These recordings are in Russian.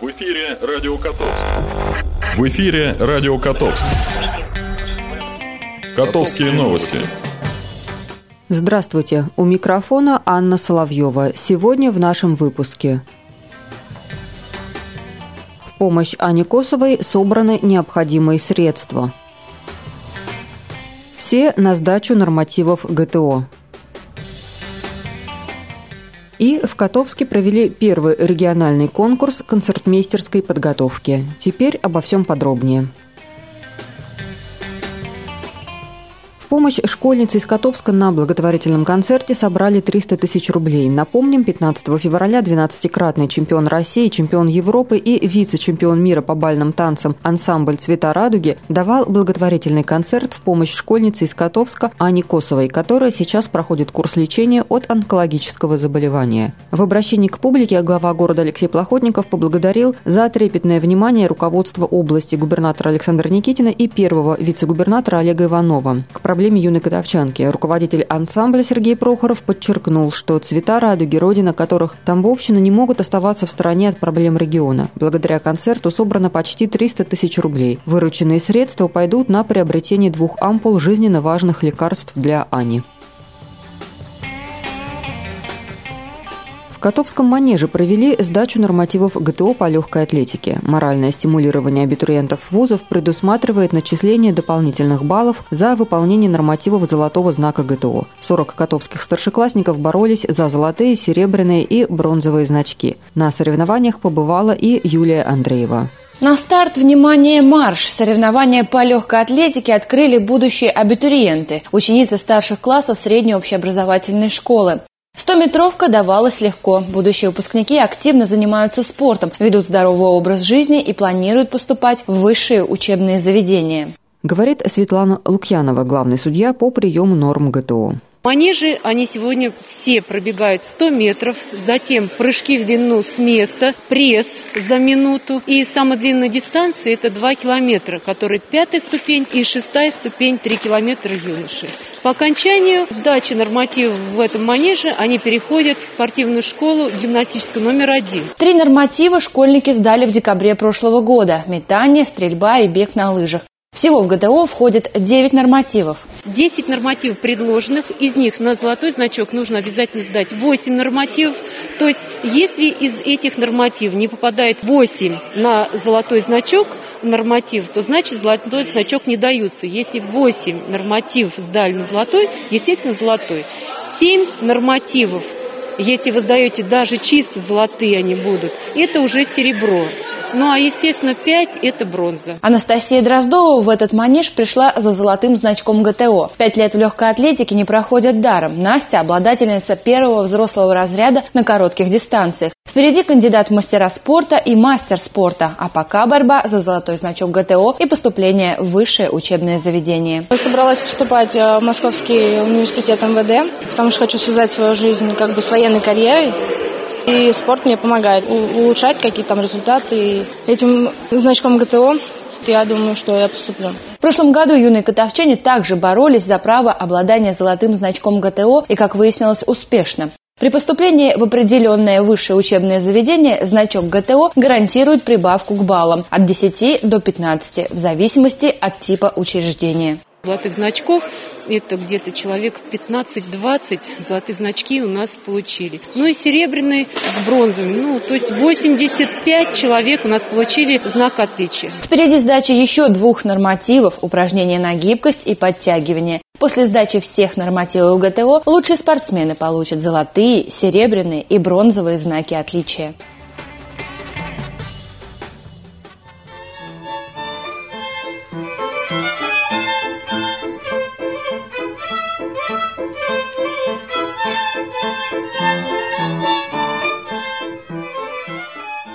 В эфире Радио Котовск. В эфире Радио Котовск. Котовские новости. Здравствуйте. У микрофона Анна Соловьева. Сегодня в нашем выпуске. В помощь Ане Косовой собраны необходимые средства. Все на сдачу нормативов ГТО. И в Котовске провели первый региональный конкурс концертмейстерской подготовки. Теперь обо всем подробнее. Помощь школьнице из Котовска на благотворительном концерте собрали 300 тысяч рублей. Напомним, 15 февраля 12-кратный чемпион России, чемпион Европы и вице-чемпион мира по бальным танцам ансамбль «Цвета радуги» давал благотворительный концерт в помощь школьнице из Котовска Ане Косовой, которая сейчас проходит курс лечения от онкологического заболевания. В обращении к публике глава города Алексей Плохотников поблагодарил за трепетное внимание руководства области губернатора Александра Никитина и первого вице-губернатора Олега Иванова. К юной котовчанки. Руководитель ансамбля Сергей Прохоров подчеркнул, что цвета радуги, родина которых Тамбовщина, не могут оставаться в стороне от проблем региона. Благодаря концерту собрано почти 300 тысяч рублей. Вырученные средства пойдут на приобретение двух ампул жизненно важных лекарств для Ани. Котовском манеже провели сдачу нормативов ГТО по легкой атлетике. Моральное стимулирование абитуриентов вузов предусматривает начисление дополнительных баллов за выполнение нормативов золотого знака ГТО. 40 котовских старшеклассников боролись за золотые, серебряные и бронзовые значки. На соревнованиях побывала и Юлия Андреева. На старт, внимание, марш! Соревнования по легкой атлетике открыли будущие абитуриенты, ученицы старших классов средней общеобразовательной школы. Стометровка давалась легко. Будущие выпускники активно занимаются спортом, ведут здоровый образ жизни и планируют поступать в высшие учебные заведения. Говорит Светлана Лукьянова, главный судья по приему норм ГТО. Манежи, они сегодня все пробегают 100 метров, затем прыжки в длину с места, пресс за минуту. И самая длинная дистанция – это 2 километра, который пятая ступень и шестая ступень – 3 километра юноши. По окончанию сдачи нормативов в этом манеже они переходят в спортивную школу гимнастическую номер один. Три норматива школьники сдали в декабре прошлого года – метание, стрельба и бег на лыжах. Всего в ГТО входит 9 нормативов. 10 нормативов предложенных, из них на золотой значок нужно обязательно сдать 8 нормативов. То есть, если из этих нормативов не попадает 8 на золотой значок норматив, то значит золотой значок не даются. Если 8 нормативов сдали на золотой, естественно, золотой. 7 нормативов если вы сдаете даже чисто золотые они будут, это уже серебро. Ну а, естественно, 5 – это бронза. Анастасия Дроздова в этот манеж пришла за золотым значком ГТО. Пять лет в легкой атлетике не проходят даром. Настя – обладательница первого взрослого разряда на коротких дистанциях. Впереди кандидат в мастера спорта и мастер спорта, а пока борьба за золотой значок ГТО и поступление в высшее учебное заведение. Я собралась поступать э, в Московский университет МВД, потому что хочу связать свою жизнь как бы с военной карьерой. И спорт мне помогает улучшать какие-то там результаты. Этим значком ГТО я думаю, что я поступлю. В прошлом году юные котовчане также боролись за право обладания золотым значком ГТО и, как выяснилось, успешно. При поступлении в определенное высшее учебное заведение значок ГТО гарантирует прибавку к баллам от 10 до 15 в зависимости от типа учреждения. Золотых значков это где-то человек 15-20 золотые значки у нас получили. Ну и серебряные с бронзовыми. Ну, то есть 85 человек у нас получили знак отличия. Впереди сдача еще двух нормативов – упражнения на гибкость и подтягивание. После сдачи всех нормативов ГТО лучшие спортсмены получат золотые, серебряные и бронзовые знаки отличия.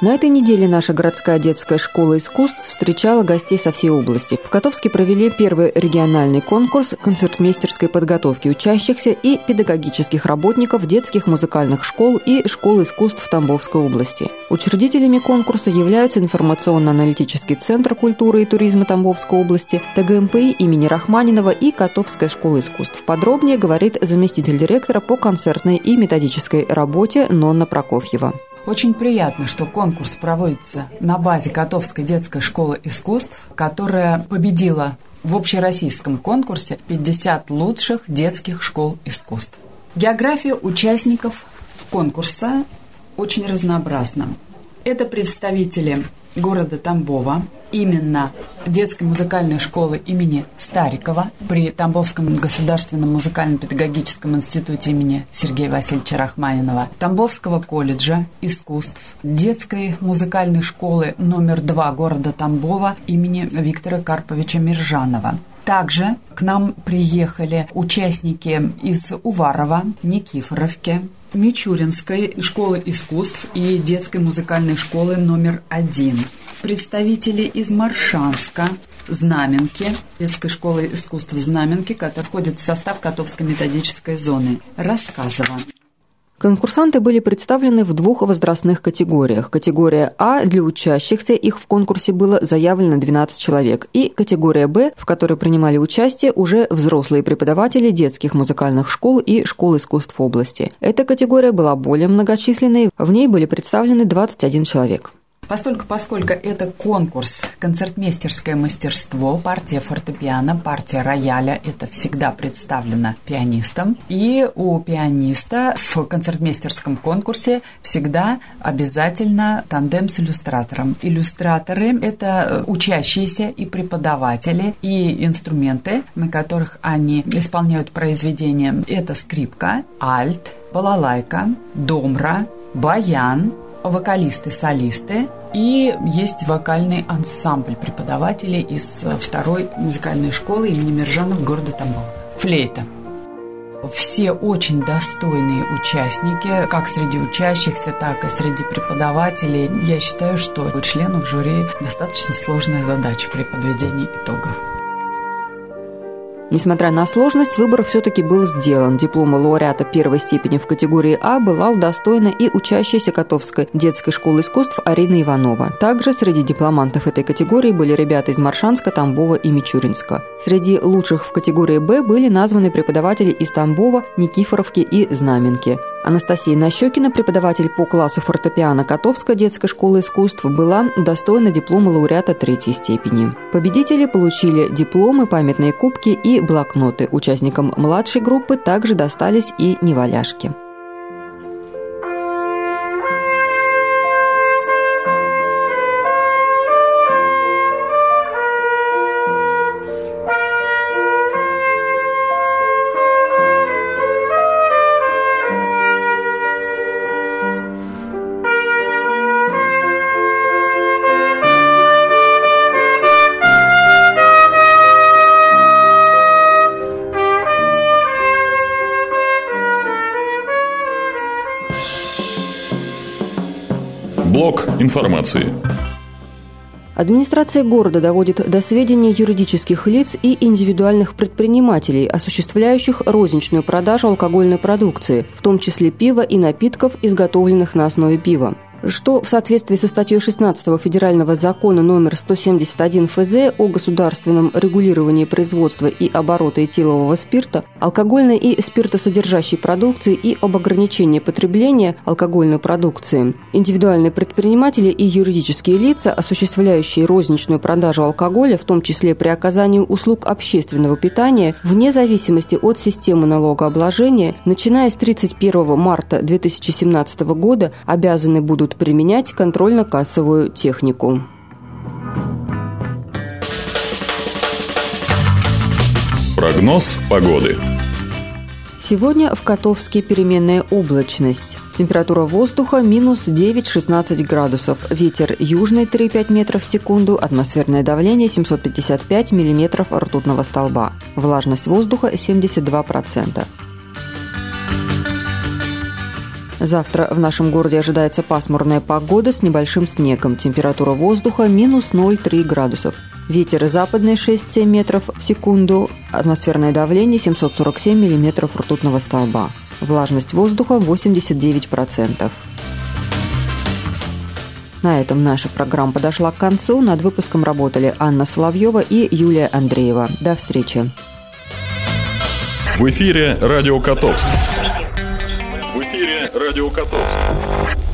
На этой неделе наша городская детская школа искусств встречала гостей со всей области. В Котовске провели первый региональный конкурс концертмейстерской подготовки учащихся и педагогических работников детских музыкальных школ и школ искусств Тамбовской области. Учредителями конкурса являются информационно-аналитический центр культуры и туризма Тамбовской области, ТГМПИ имени Рахманинова и Котовская школа искусств. Подробнее говорит заместитель директора по концертной и методической работе Нонна Прокофьева. Очень приятно, что конкурс проводится на базе Котовской детской школы искусств, которая победила в общероссийском конкурсе 50 лучших детских школ искусств. География участников конкурса очень разнообразна. Это представители города Тамбова, именно детской музыкальной школы имени Старикова при Тамбовском государственном музыкально-педагогическом институте имени Сергея Васильевича Рахманинова, Тамбовского колледжа искусств, детской музыкальной школы номер два города Тамбова имени Виктора Карповича Миржанова. Также к нам приехали участники из Уварова, Никифоровки, Мичуринской школы искусств и детской музыкальной школы номер один. Представители из Маршанска, Знаменки, детской школы искусств Знаменки, которая входит в состав Котовской методической зоны, Рассказова. Конкурсанты были представлены в двух возрастных категориях. Категория А для учащихся, их в конкурсе было заявлено 12 человек, и категория Б, в которой принимали участие уже взрослые преподаватели детских музыкальных школ и школ искусств области. Эта категория была более многочисленной, в ней были представлены 21 человек. Постольку, поскольку это конкурс «Концертмейстерское мастерство», партия фортепиано, партия рояля, это всегда представлено пианистом. И у пианиста в концертмейстерском конкурсе всегда обязательно тандем с иллюстратором. Иллюстраторы – это учащиеся и преподаватели, и инструменты, на которых они исполняют произведения. Это скрипка, альт, балалайка, домра, баян, вокалисты-солисты и есть вокальный ансамбль преподавателей из э, второй музыкальной школы имени Мержанов города Тамбов. Флейта. Все очень достойные участники, как среди учащихся, так и среди преподавателей. Я считаю, что у членов жюри достаточно сложная задача при подведении итогов. Несмотря на сложность, выбор все-таки был сделан. Диплома лауреата первой степени в категории А была удостоена и учащаяся Котовской детской школы искусств Арина Иванова. Также среди дипломантов этой категории были ребята из Маршанска, Тамбова и Мичуринска. Среди лучших в категории Б были названы преподаватели из Тамбова, Никифоровки и Знаменки. Анастасия Нащекина, преподаватель по классу фортепиано Котовской детской школы искусств, была удостоена диплома лауреата третьей степени. Победители получили дипломы, памятные кубки блокноты. Участникам младшей группы также достались и неваляшки. Блок информации. Администрация города доводит до сведения юридических лиц и индивидуальных предпринимателей, осуществляющих розничную продажу алкогольной продукции, в том числе пива и напитков, изготовленных на основе пива что в соответствии со статьей 16 Федерального закона номер 171 ФЗ о государственном регулировании производства и оборота этилового спирта, алкогольной и спиртосодержащей продукции и об ограничении потребления алкогольной продукции, индивидуальные предприниматели и юридические лица, осуществляющие розничную продажу алкоголя, в том числе при оказании услуг общественного питания, вне зависимости от системы налогообложения, начиная с 31 марта 2017 года обязаны будут будут применять контрольно-кассовую технику. Прогноз погоды. Сегодня в Котовске переменная облачность. Температура воздуха минус 9-16 градусов. Ветер южный 3-5 метров в секунду. Атмосферное давление 755 миллиметров ртутного столба. Влажность воздуха 72%. Завтра в нашем городе ожидается пасмурная погода с небольшим снегом. Температура воздуха минус 0,3 градусов. Ветер западный 6-7 метров в секунду. Атмосферное давление 747 миллиметров ртутного столба. Влажность воздуха 89%. На этом наша программа подошла к концу. Над выпуском работали Анна Соловьева и Юлия Андреева. До встречи. В эфире «Радио Котовск». Радио Котовск.